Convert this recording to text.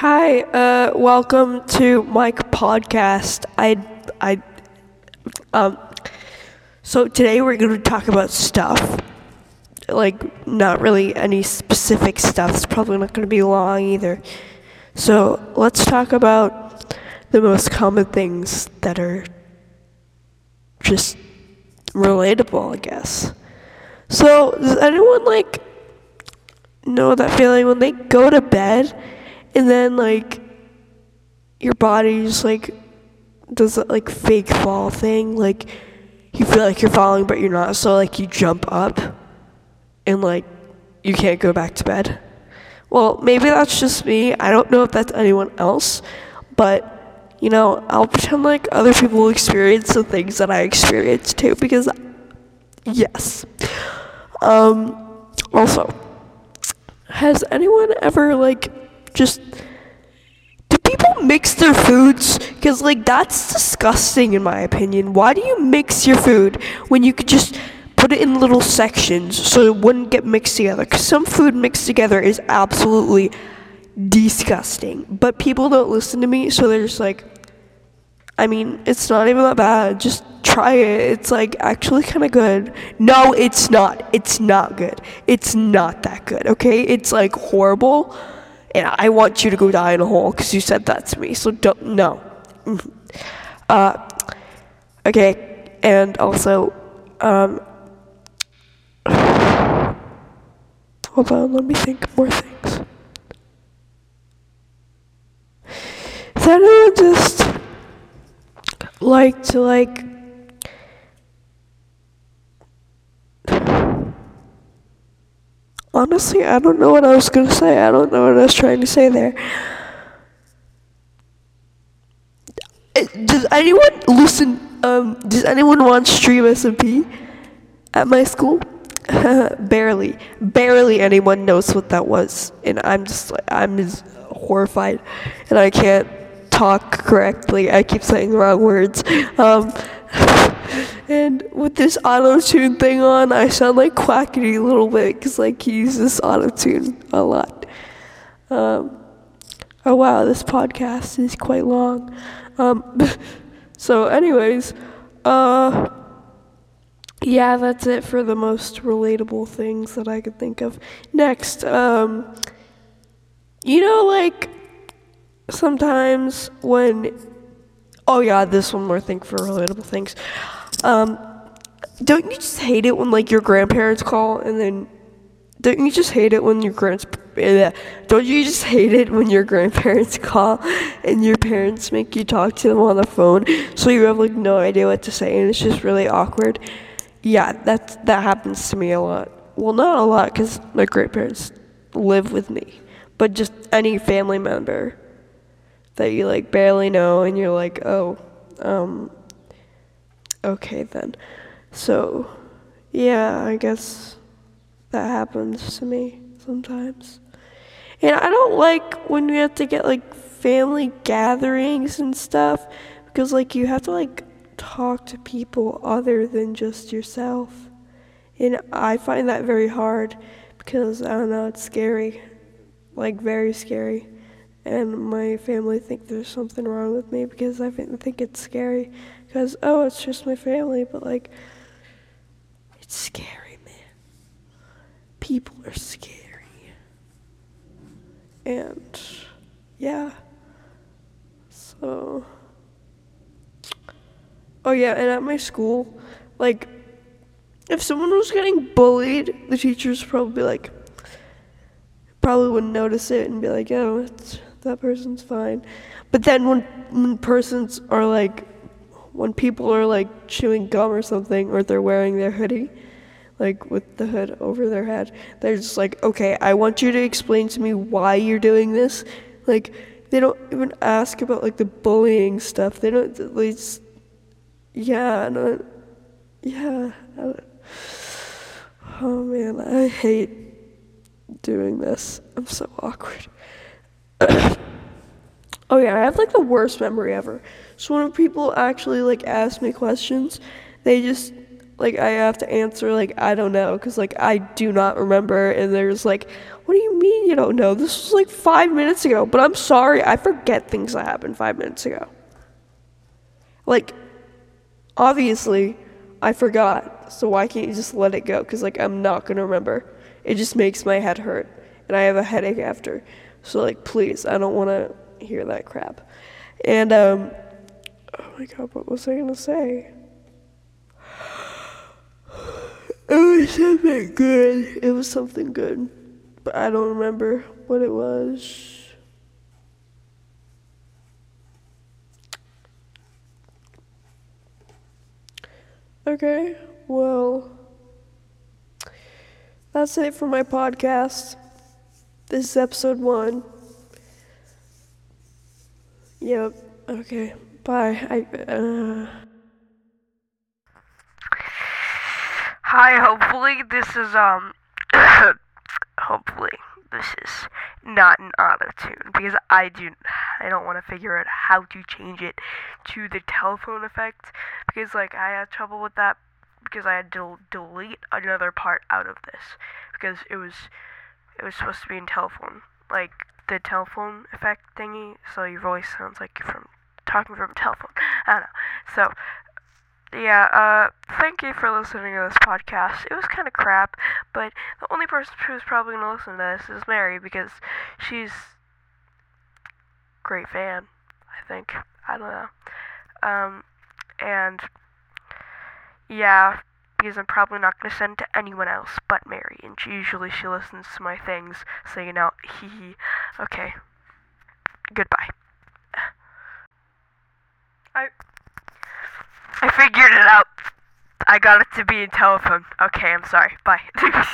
Hi, uh, welcome to my podcast. I, I, um, so today we're going to talk about stuff. Like, not really any specific stuff. It's probably not going to be long either. So, let's talk about the most common things that are just relatable, I guess. So, does anyone like know that feeling when they go to bed and then like your body just like does that like fake fall thing? Like you feel like you're falling but you're not, so like you jump up and like you can't go back to bed. Well, maybe that's just me. I don't know if that's anyone else, but you know, I'll pretend like other people experience the things that I experience too because yes. Um also, has anyone ever like just do people mix their foods? Because like that's disgusting in my opinion. Why do you mix your food when you could just put it in little sections so it wouldn't get mixed together? Because some food mixed together is absolutely disgusting. But people don't listen to me, so they're just like, I mean, it's not even that bad. Just try it. It's like actually kind of good. No, it's not. It's not good. It's not that good, okay? It's like horrible. And I want you to go die in a hole because you said that to me. So don't, no. Uh, okay. And also, um, hold on, let me think more things. Is anyone just like to like honestly i don't know what i was to say. I don't know what i was trying to say there. Uh, does anyone listen um does anyone watch Dream SMP at my school? Barely. Barely anyone knows what that was. And i'm just like i'm just horrified. And i can't talk correctly. I keep saying the wrong words. Um, and with this auto tune thing on, I sound like quackity a little bit because like he uses auto tune a lot. Um, oh wow, this podcast is quite long. Um, so, anyways, uh, yeah, that's it for the most relatable things that I could think of. Next, um, you know, like sometimes when oh yeah this one more thing for relatable things um don't you just hate it when like your grandparents call and then don't you just hate it when your grands don't you just hate it when your grandparents call and your parents make you talk to them on the phone so you have like no idea what to say and it's just really awkward? Yeah that that happens to me a lot. Well not a lot because my grandparents live with me but just any family member that you like barely know and you're like, oh, um, okay then. So, yeah, I guess that happens to me sometimes. And I don't like when we have to get like family gatherings and stuff because like you have to like talk to people other than just yourself. And I find that very hard because I don't know, it's scary. Like very scary and my family think there's something wrong with me because I think it's scary because oh it's just my family but like it's scary man. People are scary. And yeah. So oh yeah and at my school like if someone was getting bullied the teachers probably like probably wouldn't notice it and be like oh that person's fine. But then when when persons are like when people are like chewing gum or something or they're wearing their hoodie like with the hood over their head, they're just like, "Okay, I want you to explain to me why you're doing this." Like they don't even ask about like the bullying stuff. They don't they just yeah, no, yeah. Oh man, I hate doing this. I'm so awkward. oh yeah, I have like the worst memory ever. So when people actually like ask me questions, they just like I have to answer like I don't know because like I do not remember, and there's like, What do you mean you don't know? This was like five minutes ago, but I'm sorry, I forget things that happened five minutes ago. Like, obviously, I forgot, so why can't you just let it go? Because, like, I'm not gonna remember. It just makes my head hurt, and I have a headache after. So, like, please, I don't wanna hear that crap. And, um, oh my god, what was I gonna say? It was something good. It was something good. But I don't remember what it was. Okay, well, that's it for my podcast. This is episode one. Yep, okay, bye. I, uh... Hi, hopefully this is um hopefully this is not an auto tune because I do I don't want to figure out how to change it to the telephone effect because like I had trouble with that because I had to delete another part out of this because it was it was supposed to be in telephone like the telephone effect thingy so your voice sounds like you're from talking from a telephone I don't know so yeah, uh, thank you for listening to this podcast. It was kind of crap, but the only person who's probably gonna listen to this is Mary because she's great fan. I think I don't know. Um, and yeah, because I'm probably not gonna send to anyone else but Mary, and she usually she listens to my things, you know, hee hee. Okay, goodbye. I. I figured it out. I got it to be in telephone. Okay, I'm sorry. Bye.